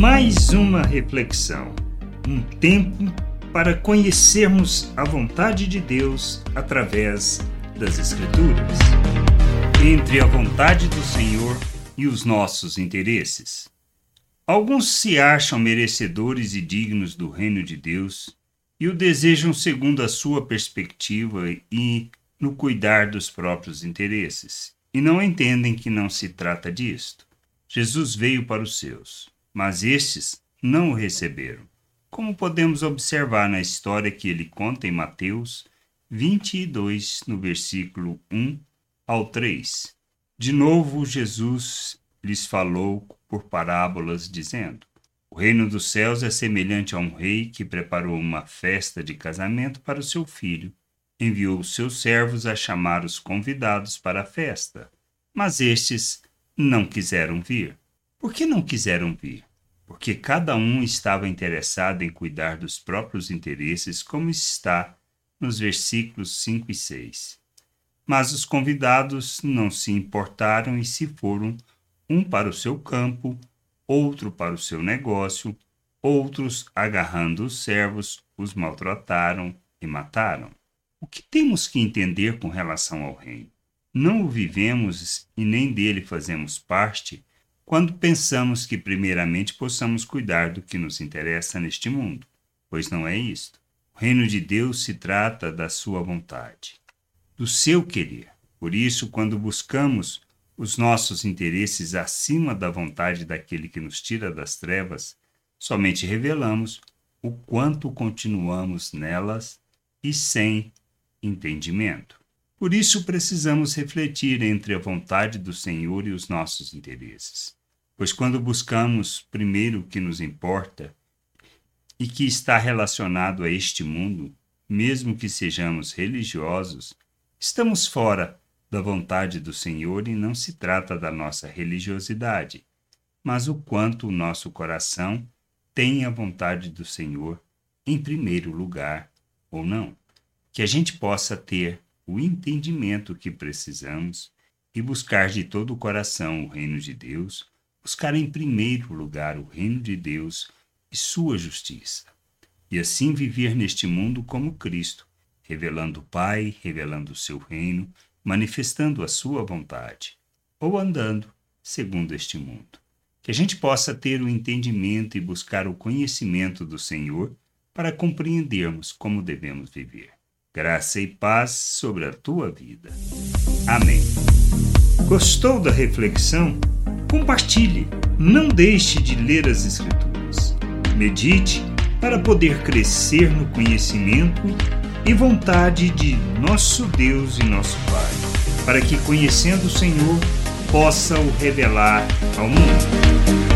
mais uma reflexão, um tempo para conhecermos a vontade de Deus através das Escrituras. Entre a vontade do Senhor e os nossos interesses. Alguns se acham merecedores e dignos do reino de Deus e o desejam segundo a sua perspectiva e no cuidar dos próprios interesses, e não entendem que não se trata disto. Jesus veio para os seus, mas estes não o receberam, como podemos observar na história que ele conta em Mateus 22, no versículo 1 ao 3. De novo, Jesus lhes falou por parábolas, dizendo: O reino dos céus é semelhante a um rei que preparou uma festa de casamento para o seu filho. Enviou seus servos a chamar os convidados para a festa. Mas estes não quiseram vir. Por que não quiseram vir? Porque cada um estava interessado em cuidar dos próprios interesses, como está nos versículos 5 e 6. Mas os convidados não se importaram e se foram, um para o seu campo, outro para o seu negócio, outros, agarrando os servos, os maltrataram e mataram. O que temos que entender com relação ao reino? Não o vivemos e nem dele fazemos parte quando pensamos que primeiramente possamos cuidar do que nos interessa neste mundo, pois não é isto. O reino de Deus se trata da sua vontade, do seu querer. Por isso, quando buscamos os nossos interesses acima da vontade daquele que nos tira das trevas, somente revelamos o quanto continuamos nelas e sem entendimento. Por isso precisamos refletir entre a vontade do Senhor e os nossos interesses. Pois quando buscamos primeiro o que nos importa e que está relacionado a este mundo, mesmo que sejamos religiosos, estamos fora da vontade do Senhor e não se trata da nossa religiosidade, mas o quanto o nosso coração tem a vontade do Senhor em primeiro lugar ou não. Que a gente possa ter o entendimento que precisamos e buscar de todo o coração o reino de Deus buscar em primeiro lugar o reino de Deus e sua justiça, e assim viver neste mundo como Cristo, revelando o Pai, revelando o seu reino, manifestando a sua vontade, ou andando segundo este mundo. Que a gente possa ter o entendimento e buscar o conhecimento do Senhor para compreendermos como devemos viver. Graça e paz sobre a tua vida. Amém. Gostou da reflexão? Compartilhe, não deixe de ler as Escrituras. Medite para poder crescer no conhecimento e vontade de nosso Deus e nosso Pai, para que, conhecendo o Senhor, possa o revelar ao mundo.